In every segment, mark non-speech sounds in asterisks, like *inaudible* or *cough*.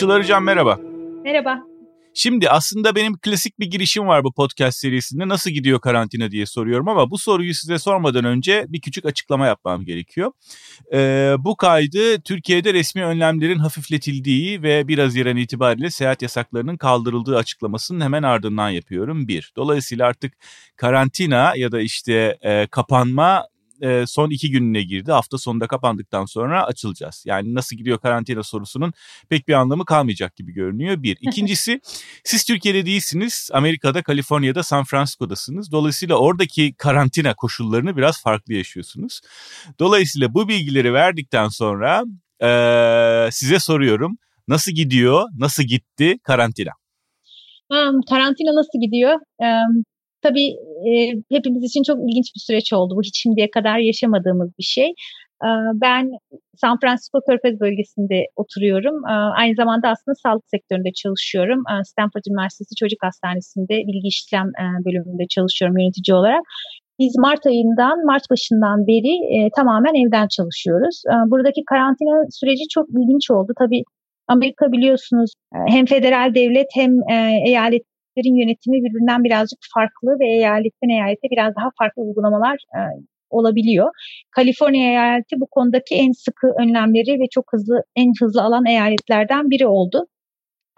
Işıl Arıcan merhaba. Merhaba. Şimdi aslında benim klasik bir girişim var bu podcast serisinde. Nasıl gidiyor karantina diye soruyorum ama bu soruyu size sormadan önce bir küçük açıklama yapmam gerekiyor. Ee, bu kaydı Türkiye'de resmi önlemlerin hafifletildiği ve 1 Haziran itibariyle seyahat yasaklarının kaldırıldığı açıklamasının hemen ardından yapıyorum. Bir. Dolayısıyla artık karantina ya da işte e, kapanma e, son iki gününe girdi. Hafta sonunda kapandıktan sonra açılacağız. Yani nasıl gidiyor karantina sorusunun pek bir anlamı kalmayacak gibi görünüyor. Bir. *laughs* İkincisi siz Türkiye'de değilsiniz. Amerika'da, Kaliforniya'da, San Francisco'dasınız. Dolayısıyla oradaki karantina koşullarını biraz farklı yaşıyorsunuz. Dolayısıyla bu bilgileri verdikten sonra e, size soruyorum. Nasıl gidiyor, nasıl gitti karantina? Um, karantina nasıl gidiyor? Um, Tabii e, hepimiz için çok ilginç bir süreç oldu. Bu hiç şimdiye kadar yaşamadığımız bir şey. E, ben San Francisco Körfez bölgesinde oturuyorum. E, aynı zamanda aslında sağlık sektöründe çalışıyorum. E, Stanford Üniversitesi Çocuk Hastanesi'nde bilgi işlem e, bölümünde çalışıyorum yönetici olarak. Biz Mart ayından, Mart başından beri e, tamamen evden çalışıyoruz. E, buradaki karantina süreci çok ilginç oldu. Tabii Amerika biliyorsunuz hem federal devlet hem e, eyalet eyaletlerin yönetimi birbirinden birazcık farklı ve eyaletten eyalete biraz daha farklı uygulamalar e, olabiliyor. Kaliforniya eyaleti bu konudaki en sıkı önlemleri ve çok hızlı en hızlı alan eyaletlerden biri oldu.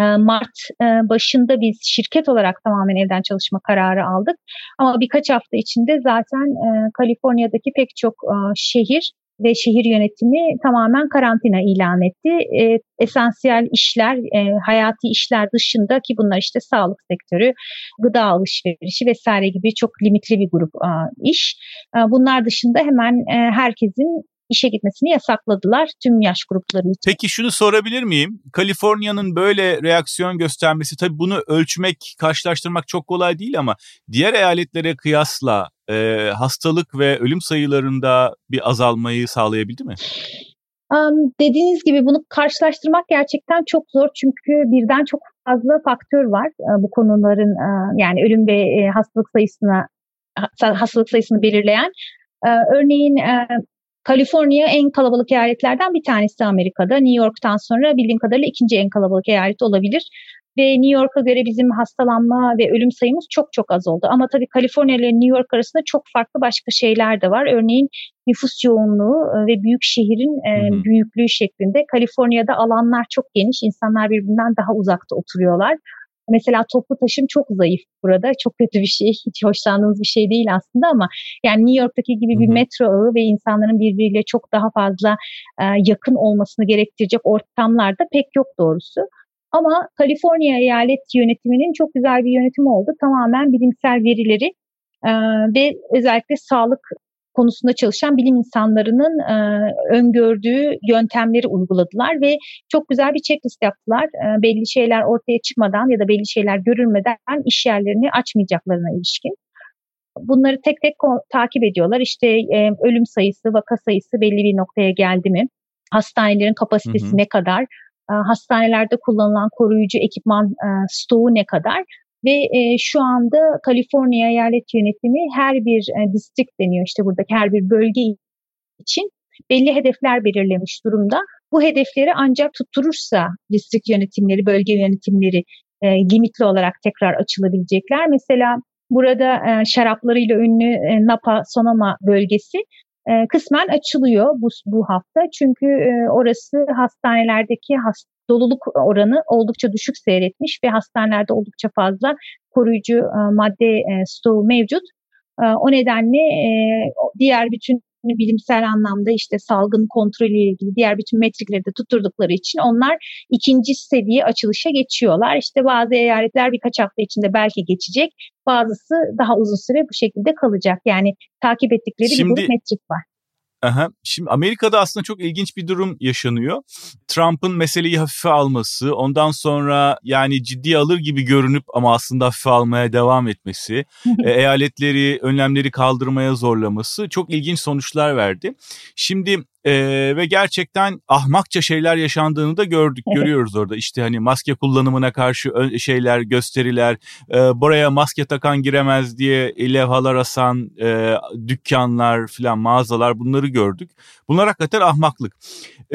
E, Mart e, başında biz şirket olarak tamamen evden çalışma kararı aldık. Ama birkaç hafta içinde zaten e, Kaliforniya'daki pek çok şehir ve şehir yönetimi tamamen karantina ilan etti. E, esansiyel işler, e, hayati işler dışında ki bunlar işte sağlık sektörü, gıda alışverişi vesaire gibi çok limitli bir grup e, iş. E, bunlar dışında hemen e, herkesin işe gitmesini yasakladılar tüm yaş grupları için. Peki şunu sorabilir miyim? Kaliforniya'nın böyle reaksiyon göstermesi tabii bunu ölçmek, karşılaştırmak çok kolay değil ama diğer eyaletlere kıyasla e, hastalık ve ölüm sayılarında bir azalmayı sağlayabildi mi? Um, dediğiniz gibi bunu karşılaştırmak gerçekten çok zor çünkü birden çok fazla faktör var e, bu konuların e, yani ölüm ve e, hastalık sayısına hastalık sayısını belirleyen. Örneğin Kaliforniya en kalabalık eyaletlerden bir tanesi Amerika'da. New York'tan sonra bildiğim kadarıyla ikinci en kalabalık eyalet olabilir. Ve New York'a göre bizim hastalanma ve ölüm sayımız çok çok az oldu. Ama tabii Kaliforniya ile New York arasında çok farklı başka şeyler de var. Örneğin nüfus yoğunluğu e, ve büyük şehrin e, büyüklüğü şeklinde. Kaliforniya'da alanlar çok geniş, insanlar birbirinden daha uzakta oturuyorlar. Mesela toplu taşım çok zayıf burada. Çok kötü bir şey. Hiç hoşlandığımız bir şey değil aslında ama yani New York'taki gibi bir metro ağı ve insanların birbiriyle çok daha fazla e, yakın olmasını gerektirecek ortamlarda pek yok doğrusu. Ama Kaliforniya eyalet yönetiminin çok güzel bir yönetimi oldu. Tamamen bilimsel verileri e, ve özellikle sağlık konusunda çalışan bilim insanlarının e, öngördüğü yöntemleri uyguladılar ve çok güzel bir checklist yaptılar. E, belli şeyler ortaya çıkmadan ya da belli şeyler görülmeden iş yerlerini açmayacaklarına ilişkin. Bunları tek tek takip ediyorlar. İşte e, ölüm sayısı, vaka sayısı belli bir noktaya geldi mi? Hastanelerin kapasitesi hı hı. ne kadar? E, hastanelerde kullanılan koruyucu ekipman e, stoğu ne kadar? Ve e, şu anda Kaliforniya eyalet yönetimi her bir e, district deniyor işte buradaki her bir bölge için belli hedefler belirlemiş durumda. Bu hedefleri ancak tutturursa district yönetimleri, bölge yönetimleri e, limitli olarak tekrar açılabilecekler. Mesela burada e, şaraplarıyla ünlü e, Napa Sonoma bölgesi e, kısmen açılıyor bu, bu hafta. Çünkü e, orası hastanelerdeki hast doluluk oranı oldukça düşük seyretmiş ve hastanelerde oldukça fazla koruyucu e, madde e, stoğu mevcut. E, o nedenle e, diğer bütün bilimsel anlamda işte salgın kontrolü ile ilgili diğer bütün metrikleri de tutturdukları için onlar ikinci seviye açılışa geçiyorlar. İşte bazı eyaletler birkaç hafta içinde belki geçecek, bazısı daha uzun süre bu şekilde kalacak. Yani takip ettikleri Şimdi, bir grup metrik var. Aha. Şimdi Amerika'da aslında çok ilginç bir durum yaşanıyor. Trump'ın meseleyi hafife alması, ondan sonra yani ciddi alır gibi görünüp ama aslında hafife almaya devam etmesi, *laughs* e, eyaletleri, önlemleri kaldırmaya zorlaması çok ilginç sonuçlar verdi. Şimdi e, ve gerçekten ahmakça şeyler yaşandığını da gördük, evet. görüyoruz orada. İşte hani maske kullanımına karşı şeyler, gösteriler, e, buraya maske takan giremez diye levhalar asan e, dükkanlar filan mağazalar bunları gördük. Bunlar hakikaten ahmaklık.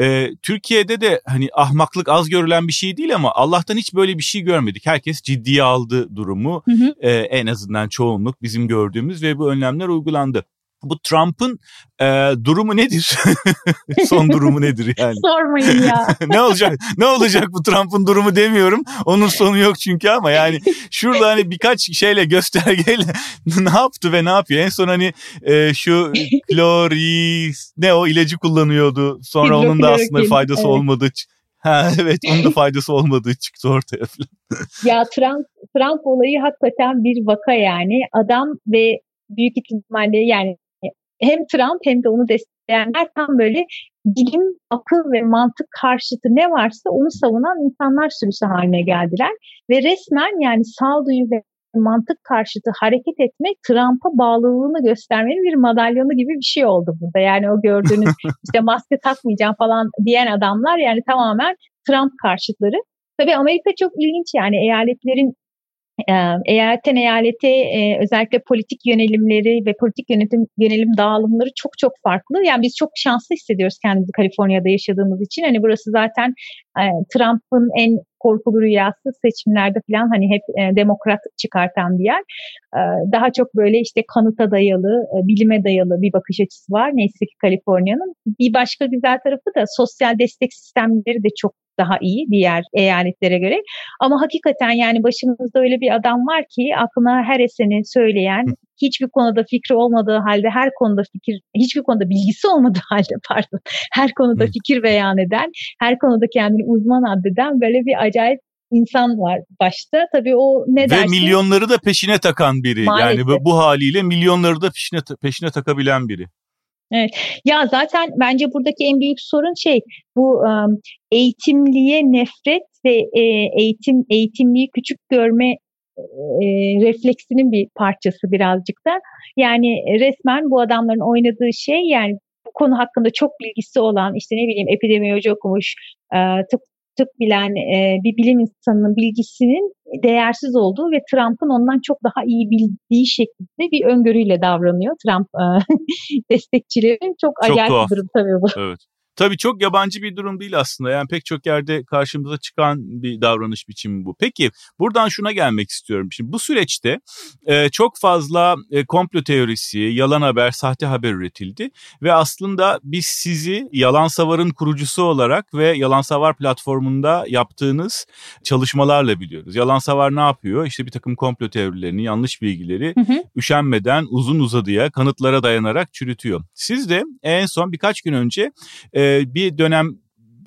E, Türkiye'de de hani ahmaklık az görülen bir şey değil ama Allah'tan hiç böyle bir şey görmedik. Herkes ciddiye aldı durumu. Hı hı. E, en azından çoğunluk bizim gördüğümüz ve bu önlemler uygulandı. Bu Trump'ın e, durumu nedir? *laughs* Son durumu nedir yani? Sormayın ya. *laughs* ne olacak? Ne olacak bu Trump'ın durumu demiyorum. Onun sonu yok çünkü ama yani şurada hani birkaç şeyle göstergeyle *laughs* ne yaptı ve ne yapıyor? En son hani e, şu klori ne o ilacı kullanıyordu. Sonra onun da aslında faydası evet. olmadığı Ha evet onun da faydası olmadığı çıktı ortaya falan. ya Trump Trump olayı hakikaten bir vaka yani. Adam ve büyük ihtimalle yani hem Trump hem de onu destekleyenler tam böyle bilim, akıl ve mantık karşıtı ne varsa onu savunan insanlar sürüsü haline geldiler. Ve resmen yani sağduyu ve mantık karşıtı hareket etmek Trump'a bağlılığını göstermenin bir madalyonu gibi bir şey oldu burada. Yani o gördüğünüz *laughs* işte maske takmayacağım falan diyen adamlar yani tamamen Trump karşıtları. Tabii Amerika çok ilginç yani eyaletlerin eyaletten eyalete e, özellikle politik yönelimleri ve politik yönetim yönelim dağılımları çok çok farklı. Yani biz çok şanslı hissediyoruz kendimizi Kaliforniya'da yaşadığımız için. Hani burası zaten e, Trump'ın en korkulu rüyası seçimlerde falan hani hep e, demokrat çıkartan bir yer. E, daha çok böyle işte kanıta dayalı, e, bilime dayalı bir bakış açısı var. Neyse ki Kaliforniya'nın. Bir başka güzel tarafı da sosyal destek sistemleri de çok daha iyi diğer eyaletlere göre. Ama hakikaten yani başımızda öyle bir adam var ki aklına her eseni söyleyen, hiçbir konuda fikri olmadığı halde her konuda fikir, hiçbir konuda bilgisi olmadığı *laughs* halde pardon, her konuda fikir beyan eden, her konuda kendini uzman addeden böyle bir acayip insan var başta. Tabii o ne Ve dersin? milyonları da peşine takan biri. Maalesef. Yani bu haliyle milyonları da peşine peşine takabilen biri. Evet. Ya zaten bence buradaki en büyük sorun şey bu eğitimliye nefret ve e, eğitim eğitimliyi küçük görme e, refleksinin bir parçası birazcık da. Yani resmen bu adamların oynadığı şey yani bu konu hakkında çok bilgisi olan işte ne bileyim epidemiyoloji okumuş, e, tıp tıp bilen e, bir bilim insanının bilgisinin değersiz olduğu ve Trump'ın ondan çok daha iyi bildiği şekilde bir öngörüyle davranıyor Trump e, *laughs* destekçileri. Çok, çok acayip bir durum tabii bu. Evet. Tabii çok yabancı bir durum değil aslında. Yani pek çok yerde karşımıza çıkan bir davranış biçimi bu. Peki buradan şuna gelmek istiyorum. Şimdi bu süreçte e, çok fazla e, komplo teorisi, yalan haber, sahte haber üretildi. Ve aslında biz sizi Yalan Savar'ın kurucusu olarak ve Yalan Savar platformunda yaptığınız çalışmalarla biliyoruz. Yalan Savar ne yapıyor? İşte bir takım komplo teorilerini, yanlış bilgileri hı hı. üşenmeden uzun uzadıya kanıtlara dayanarak çürütüyor. Siz de en son birkaç gün önce... E, bir dönem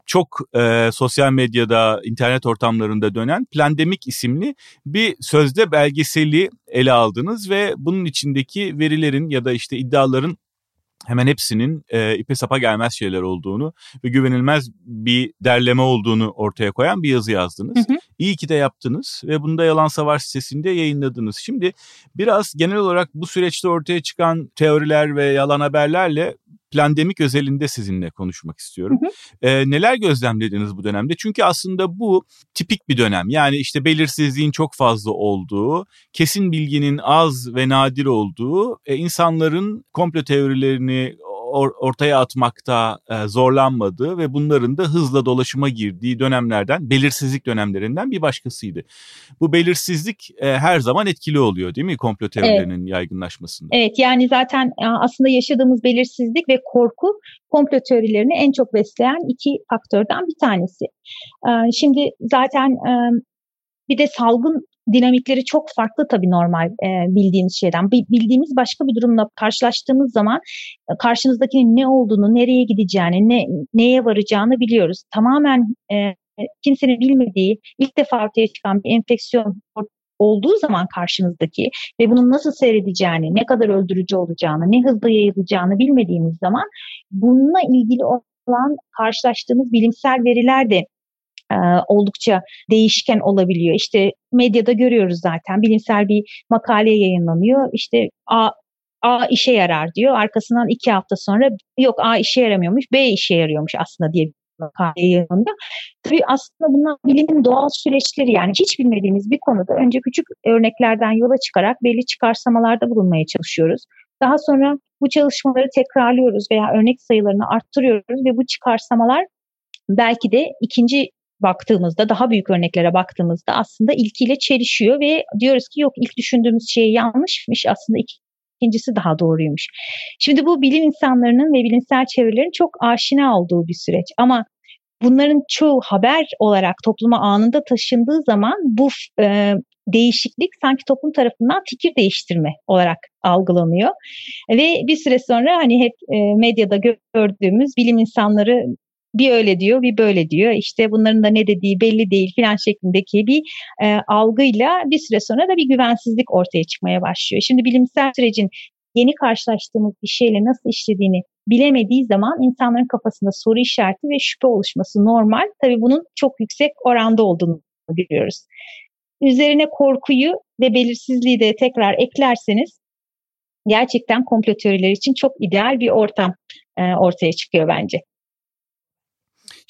çok e, sosyal medyada, internet ortamlarında dönen Plandemik isimli bir sözde belgeseli ele aldınız ve bunun içindeki verilerin ya da işte iddiaların hemen hepsinin e, ipe sapa gelmez şeyler olduğunu ve güvenilmez bir derleme olduğunu ortaya koyan bir yazı yazdınız. Hı hı. İyi ki de yaptınız ve bunu da Yalan Savar sitesinde yayınladınız. Şimdi biraz genel olarak bu süreçte ortaya çıkan teoriler ve yalan haberlerle plandemik özelinde sizinle konuşmak istiyorum. Hı hı. E, neler gözlemlediniz bu dönemde? Çünkü aslında bu tipik bir dönem. Yani işte belirsizliğin çok fazla olduğu, kesin bilginin az ve nadir olduğu, e, insanların komplo teorilerini or- ortaya atmakta e, zorlanmadığı ve bunların da hızla dolaşıma girdiği dönemlerden, belirsizlik dönemlerinden bir başkasıydı. Bu belirsizlik e, her zaman etkili oluyor değil mi komplo teorilerinin evet. yaygınlaşmasında? Evet yani zaten e, aslında yaşadığımız belirsizlik ve korku komplo teorilerini en çok besleyen iki faktörden bir tanesi. E, şimdi zaten e, bir de salgın dinamikleri çok farklı tabii normal e, bildiğimiz şeyden. Bildiğimiz başka bir durumla karşılaştığımız zaman e, karşımızdakinin ne olduğunu, nereye gideceğini, ne neye varacağını biliyoruz. Tamamen e, kimsenin bilmediği, ilk defa ortaya çıkan bir enfeksiyon olduğu zaman karşımızdaki ve bunun nasıl seyredeceğini, ne kadar öldürücü olacağını, ne hızlı yayılacağını bilmediğimiz zaman bununla ilgili olan karşılaştığımız bilimsel veriler de e, oldukça değişken olabiliyor. İşte medyada görüyoruz zaten bilimsel bir makale yayınlanıyor. İşte A, A işe yarar diyor. Arkasından iki hafta sonra yok A işe yaramıyormuş, B işe yarıyormuş aslında diye makale yayınlanıyor. Tabii aslında bunlar bilimin doğal süreçleri yani hiç bilmediğimiz bir konuda önce küçük örneklerden yola çıkarak belli çıkarsamalarda bulunmaya çalışıyoruz. Daha sonra bu çalışmaları tekrarlıyoruz veya örnek sayılarını arttırıyoruz ve bu çıkarsamalar belki de ikinci baktığımızda daha büyük örneklere baktığımızda aslında ilkiyle çelişiyor ve diyoruz ki yok ilk düşündüğümüz şey yanlışmış aslında ikincisi daha doğruymuş. Şimdi bu bilim insanlarının ve bilimsel çevrelerin çok aşina olduğu bir süreç ama bunların çoğu haber olarak topluma anında taşındığı zaman bu e, değişiklik sanki toplum tarafından fikir değiştirme olarak algılanıyor. Ve bir süre sonra hani hep medyada gördüğümüz bilim insanları bir öyle diyor bir böyle diyor işte bunların da ne dediği belli değil filan şeklindeki bir e, algıyla bir süre sonra da bir güvensizlik ortaya çıkmaya başlıyor. Şimdi bilimsel sürecin yeni karşılaştığımız bir şeyle nasıl işlediğini bilemediği zaman insanların kafasında soru işareti ve şüphe oluşması normal. Tabii bunun çok yüksek oranda olduğunu görüyoruz. Üzerine korkuyu ve belirsizliği de tekrar eklerseniz gerçekten komplo teorileri için çok ideal bir ortam e, ortaya çıkıyor bence.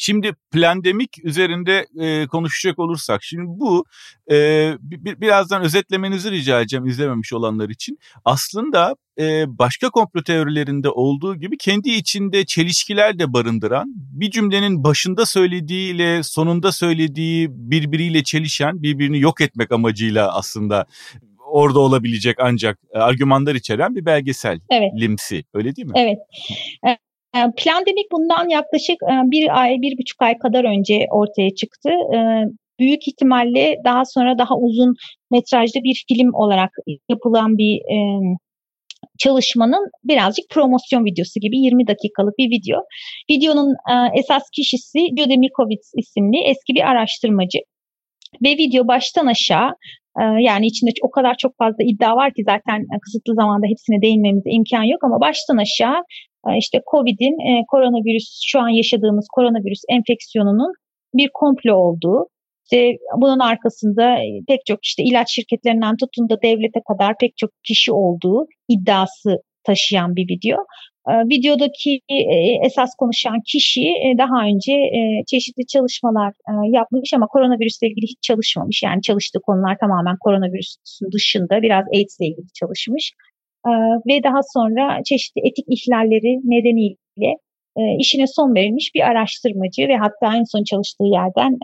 Şimdi plandemik üzerinde e, konuşacak olursak şimdi bu e, bir, birazdan özetlemenizi rica edeceğim izlememiş olanlar için. Aslında e, başka komplo teorilerinde olduğu gibi kendi içinde çelişkiler de barındıran bir cümlenin başında söylediğiyle sonunda söylediği birbiriyle çelişen birbirini yok etmek amacıyla aslında orada olabilecek ancak argümanlar içeren bir belgesel. Evet. Limsi öyle değil mi? Evet. Ee, Plandemik bundan yaklaşık e, bir ay, bir buçuk ay kadar önce ortaya çıktı. Ee, büyük ihtimalle daha sonra daha uzun metrajlı bir film olarak yapılan bir e, çalışmanın birazcık promosyon videosu gibi 20 dakikalık bir video. Videonun e, esas kişisi Judy Mikovits isimli eski bir araştırmacı. Ve video baştan aşağı yani içinde o kadar çok fazla iddia var ki zaten kısıtlı zamanda hepsine değinmemize imkan yok ama baştan aşağı işte COVID'in koronavirüs şu an yaşadığımız koronavirüs enfeksiyonunun bir komplo olduğu işte bunun arkasında pek çok işte ilaç şirketlerinden tutun da devlete kadar pek çok kişi olduğu iddiası taşıyan bir video. Ee, videodaki e, esas konuşan kişi e, daha önce e, çeşitli çalışmalar yapmış ama koronavirüsle ilgili hiç çalışmamış. Yani çalıştığı konular tamamen koronavirüsün dışında biraz AIDS ilgili çalışmış. Ee, ve daha sonra çeşitli etik ihlalleri nedeniyle işine son verilmiş bir araştırmacı ve hatta en son çalıştığı yerden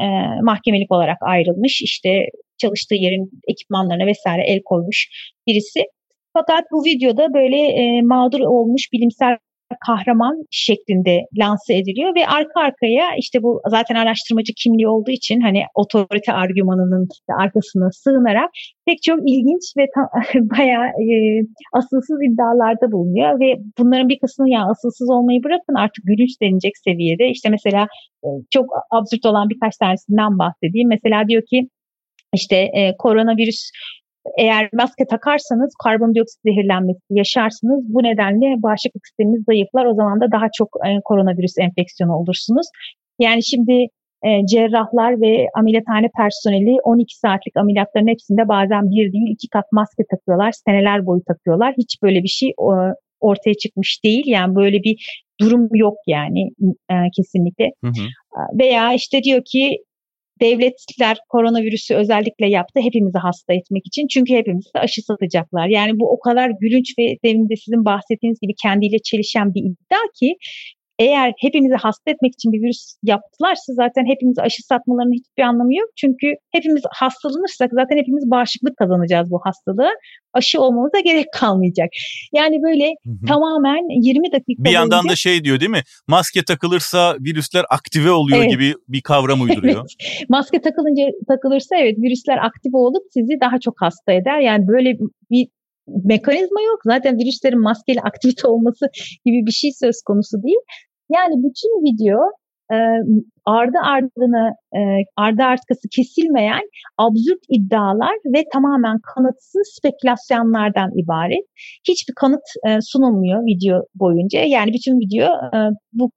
mahkemelik olarak ayrılmış. İşte çalıştığı yerin ekipmanlarına vesaire el koymuş birisi. Fakat bu videoda böyle e, mağdur olmuş bilimsel kahraman şeklinde lanse ediliyor ve arka arkaya işte bu zaten araştırmacı kimliği olduğu için hani otorite argümanının arkasına sığınarak pek çok ilginç ve *laughs* bayağı e, asılsız iddialarda bulunuyor ve bunların bir kısmı ya asılsız olmayı bırakın artık gülünç denilecek seviyede işte mesela e, çok absürt olan birkaç tanesinden bahsedeyim. Mesela diyor ki işte e, koronavirüs eğer maske takarsanız karbondioksit zehirlenmesi yaşarsınız. Bu nedenle bağışıklık sisteminiz zayıflar. O zaman da daha çok e, koronavirüs enfeksiyonu olursunuz. Yani şimdi e, cerrahlar ve ameliyathane personeli 12 saatlik ameliyatların hepsinde bazen bir değil iki kat maske takıyorlar. Seneler boyu takıyorlar. Hiç böyle bir şey e, ortaya çıkmış değil. Yani böyle bir durum yok yani e, kesinlikle. Hı hı. Veya işte diyor ki devletler koronavirüsü özellikle yaptı hepimizi hasta etmek için. Çünkü hepimiz de aşı satacaklar. Yani bu o kadar gülünç ve demin de sizin bahsettiğiniz gibi kendiyle çelişen bir iddia ki eğer hepimizi hasta etmek için bir virüs yaptılarsa zaten hepimiz aşı satmalarının hiçbir anlamı yok. Çünkü hepimiz hastalanırsak zaten hepimiz bağışıklık kazanacağız bu hastalığı. Aşı olmamıza gerek kalmayacak. Yani böyle hı hı. tamamen 20 dakika Bir yandan boyunca... da şey diyor değil mi? Maske takılırsa virüsler aktive oluyor evet. gibi bir kavram *laughs* uyduruyor. Maske takılınca takılırsa evet virüsler aktive olup sizi daha çok hasta eder. Yani böyle bir mekanizma yok. Zaten virüslerin maskeli aktivite *laughs* olması gibi bir şey söz konusu değil. Yani bütün video e, ardı ardına e, ardı arkası kesilmeyen absürt iddialar ve tamamen kanıtsız spekülasyonlardan ibaret. Hiçbir kanıt e, sunulmuyor video boyunca. Yani bütün video e, bu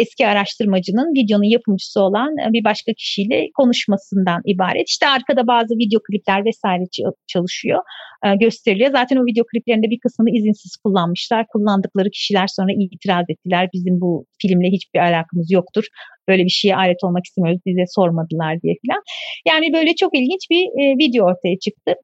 eski araştırmacının videonun yapımcısı olan e, bir başka kişiyle konuşmasından ibaret. İşte arkada bazı video klipler vesaire çalışıyor, e, gösteriliyor. Zaten o video kliplerinde bir kısmını izinsiz kullanmışlar. Kullandıkları kişiler sonra itiraz ettiler. Bizim bu filmle hiçbir alakamız yoktur. Böyle bir şeye alet olmak istemiyoruz. Bize sormadılar diye filan. Yani böyle çok ilginç bir video ortaya çıktı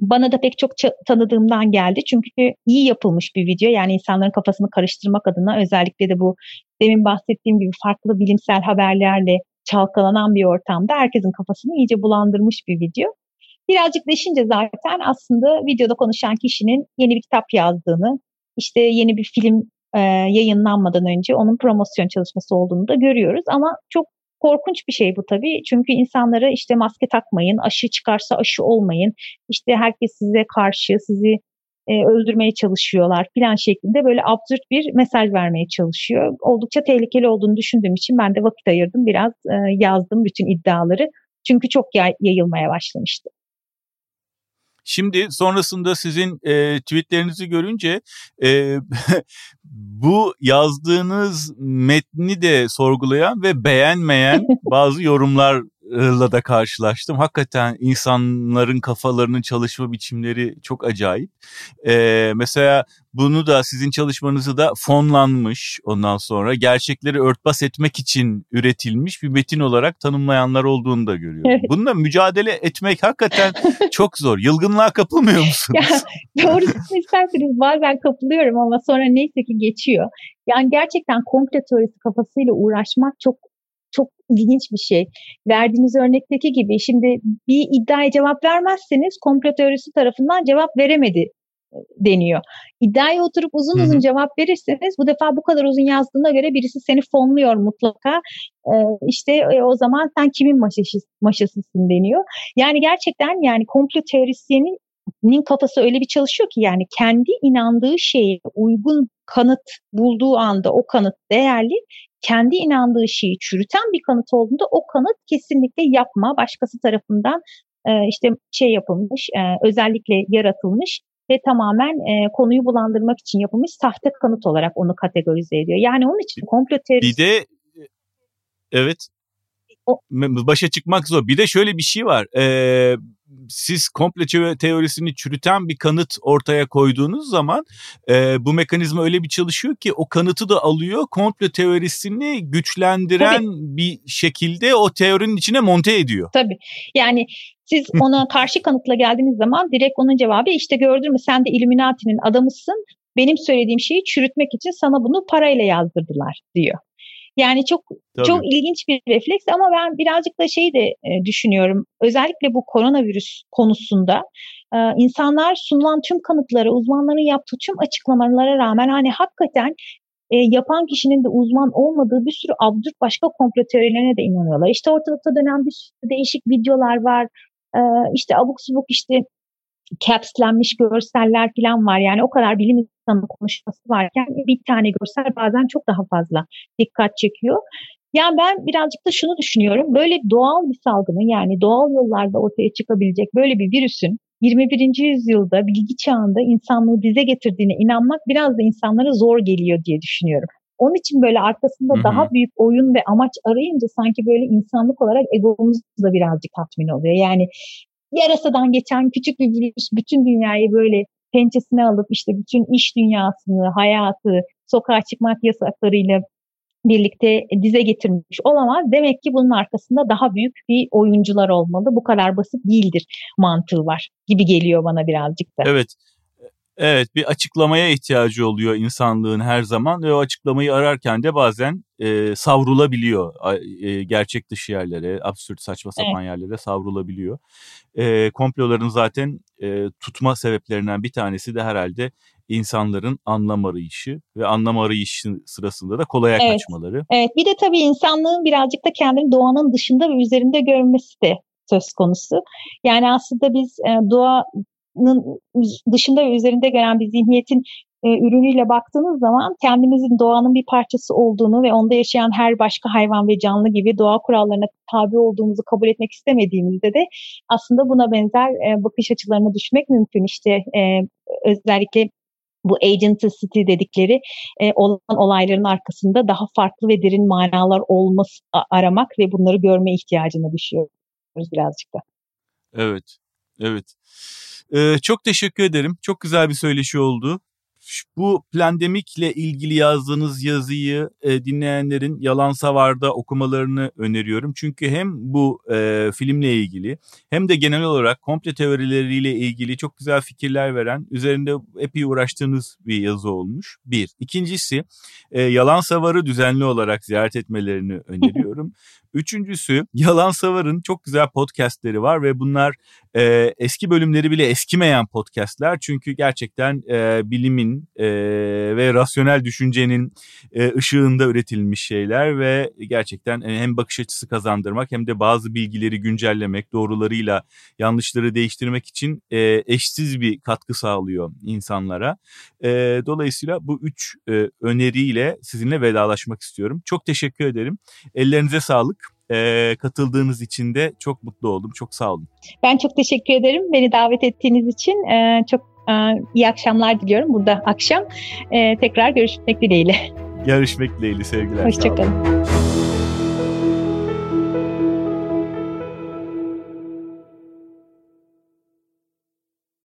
bana da pek çok tanıdığımdan geldi. Çünkü iyi yapılmış bir video. Yani insanların kafasını karıştırmak adına özellikle de bu demin bahsettiğim gibi farklı bilimsel haberlerle çalkalanan bir ortamda herkesin kafasını iyice bulandırmış bir video. Birazcık deşince zaten aslında videoda konuşan kişinin yeni bir kitap yazdığını, işte yeni bir film e, yayınlanmadan önce onun promosyon çalışması olduğunu da görüyoruz. Ama çok korkunç bir şey bu tabii. Çünkü insanlara işte maske takmayın, aşı çıkarsa aşı olmayın, işte herkes size karşı, sizi e, öldürmeye çalışıyorlar plan şeklinde böyle absürt bir mesaj vermeye çalışıyor. Oldukça tehlikeli olduğunu düşündüğüm için ben de vakit ayırdım. Biraz e, yazdım bütün iddiaları. Çünkü çok yay, yayılmaya başlamıştı. Şimdi sonrasında sizin e, tweetlerinizi görünce e, *laughs* bu yazdığınız metni de sorgulayan ve beğenmeyen *laughs* bazı yorumlar la da karşılaştım. Hakikaten insanların kafalarının çalışma biçimleri çok acayip. Ee, mesela bunu da sizin çalışmanızı da fonlanmış ondan sonra gerçekleri örtbas etmek için üretilmiş bir metin olarak tanımlayanlar olduğunu da görüyorum. Evet. Bununla mücadele etmek hakikaten *laughs* çok zor. Yılgınlığa kapılmıyor musunuz? *laughs* Ya, doğrusunu isterseniz bazen kapılıyorum ama sonra neyse ki geçiyor. Yani gerçekten komple teorisi kafasıyla uğraşmak çok çok ilginç bir şey. Verdiğiniz örnekteki gibi şimdi bir iddiaya cevap vermezseniz komplo teorisi tarafından cevap veremedi e, deniyor. İddiaya oturup uzun Hı-hı. uzun cevap verirseniz bu defa bu kadar uzun yazdığına göre birisi seni fonluyor mutlaka. Ee, işte e, o zaman sen kimin maşası, maşasısın deniyor. Yani gerçekten yani komplo teorisyenin kafası öyle bir çalışıyor ki yani kendi inandığı şeye uygun kanıt bulduğu anda o kanıt değerli kendi inandığı şeyi çürüten bir kanıt olduğunda o kanıt kesinlikle yapma başkası tarafından e, işte şey yapılmış e, özellikle yaratılmış ve tamamen e, konuyu bulandırmak için yapılmış sahte kanıt olarak onu kategorize ediyor. Yani onun için komplo teorisi... Bir de evet o, başa çıkmak zor. Bir de şöyle bir şey var. Ee, siz komple teorisini çürüten bir kanıt ortaya koyduğunuz zaman e, bu mekanizma öyle bir çalışıyor ki o kanıtı da alıyor komple teorisini güçlendiren Tabii. bir şekilde o teorinin içine monte ediyor. Tabii yani siz ona karşı kanıtla geldiğiniz zaman direkt onun cevabı işte gördün mü sen de Illuminati'nin adamısın benim söylediğim şeyi çürütmek için sana bunu parayla yazdırdılar diyor. Yani çok Tabii. çok ilginç bir refleks ama ben birazcık da şeyi de e, düşünüyorum. Özellikle bu koronavirüs konusunda e, insanlar sunulan tüm kanıtları, uzmanların yaptığı tüm açıklamalara rağmen hani hakikaten e, yapan kişinin de uzman olmadığı bir sürü absürt başka komplo teorilerine de inanıyorlar. İşte ortalıkta dönen bir sürü değişik videolar var. E, işte abuk subuk işte capslenmiş görseller falan var. Yani o kadar bilim insanı konuşması varken bir tane görsel bazen çok daha fazla dikkat çekiyor. Yani ben birazcık da şunu düşünüyorum. Böyle doğal bir salgının yani doğal yollarda ortaya çıkabilecek böyle bir virüsün 21. yüzyılda bilgi çağında insanlığı bize getirdiğine inanmak biraz da insanlara zor geliyor diye düşünüyorum. Onun için böyle arkasında Hı-hı. daha büyük oyun ve amaç arayınca sanki böyle insanlık olarak egomuz da birazcık tatmin oluyor. Yani yarasadan geçen küçük bir virüs bütün dünyayı böyle pençesine alıp işte bütün iş dünyasını, hayatı, sokağa çıkmak yasaklarıyla birlikte dize getirmiş olamaz. Demek ki bunun arkasında daha büyük bir oyuncular olmalı. Bu kadar basit değildir mantığı var gibi geliyor bana birazcık da. Evet. Evet bir açıklamaya ihtiyacı oluyor insanlığın her zaman ve o açıklamayı ararken de bazen e, savrulabiliyor e, gerçek dışı yerlere, absürt saçma sapan evet. yerlere savrulabiliyor. E, komploların zaten e, tutma sebeplerinden bir tanesi de herhalde insanların anlam arayışı ve anlam arayışı sırasında da kolaya evet. kaçmaları. Evet bir de tabii insanlığın birazcık da kendini doğanın dışında ve üzerinde görmesi de söz konusu. Yani aslında biz e, doğa dışında ve üzerinde gelen bir zihniyetin e, ürünüyle baktığınız zaman kendimizin doğanın bir parçası olduğunu ve onda yaşayan her başka hayvan ve canlı gibi doğa kurallarına tabi olduğumuzu kabul etmek istemediğimizde de aslında buna benzer e, bakış açılarına düşmek mümkün. İşte e, özellikle bu agenticity dedikleri e, olan olayların arkasında daha farklı ve derin manalar olması aramak ve bunları görme ihtiyacına düşüyoruz birazcık da. Evet, evet. Ee, çok teşekkür ederim. Çok güzel bir söyleşi oldu bu plandemikle ilgili yazdığınız yazıyı e, dinleyenlerin Yalan Savar'da okumalarını öneriyorum. Çünkü hem bu e, filmle ilgili hem de genel olarak komple teorileriyle ilgili çok güzel fikirler veren, üzerinde epey uğraştığınız bir yazı olmuş. Bir. İkincisi e, Yalan Savar'ı düzenli olarak ziyaret etmelerini *laughs* öneriyorum. Üçüncüsü Yalan Savar'ın çok güzel podcastleri var ve bunlar e, eski bölümleri bile eskimeyen podcastler. Çünkü gerçekten e, bilimin e, ve rasyonel düşüncenin e, ışığında üretilmiş şeyler ve gerçekten e, hem bakış açısı kazandırmak hem de bazı bilgileri güncellemek, doğrularıyla yanlışları değiştirmek için e, eşsiz bir katkı sağlıyor insanlara. E, dolayısıyla bu üç e, öneriyle sizinle vedalaşmak istiyorum. Çok teşekkür ederim. Ellerinize sağlık e, katıldığınız için de çok mutlu oldum. Çok sağ olun. Ben çok teşekkür ederim. Beni davet ettiğiniz için e, çok e, iyi akşamlar diliyorum. Burada akşam e, tekrar görüşmek dileğiyle. Görüşmek dileğiyle sevgiler. Hoşçakalın.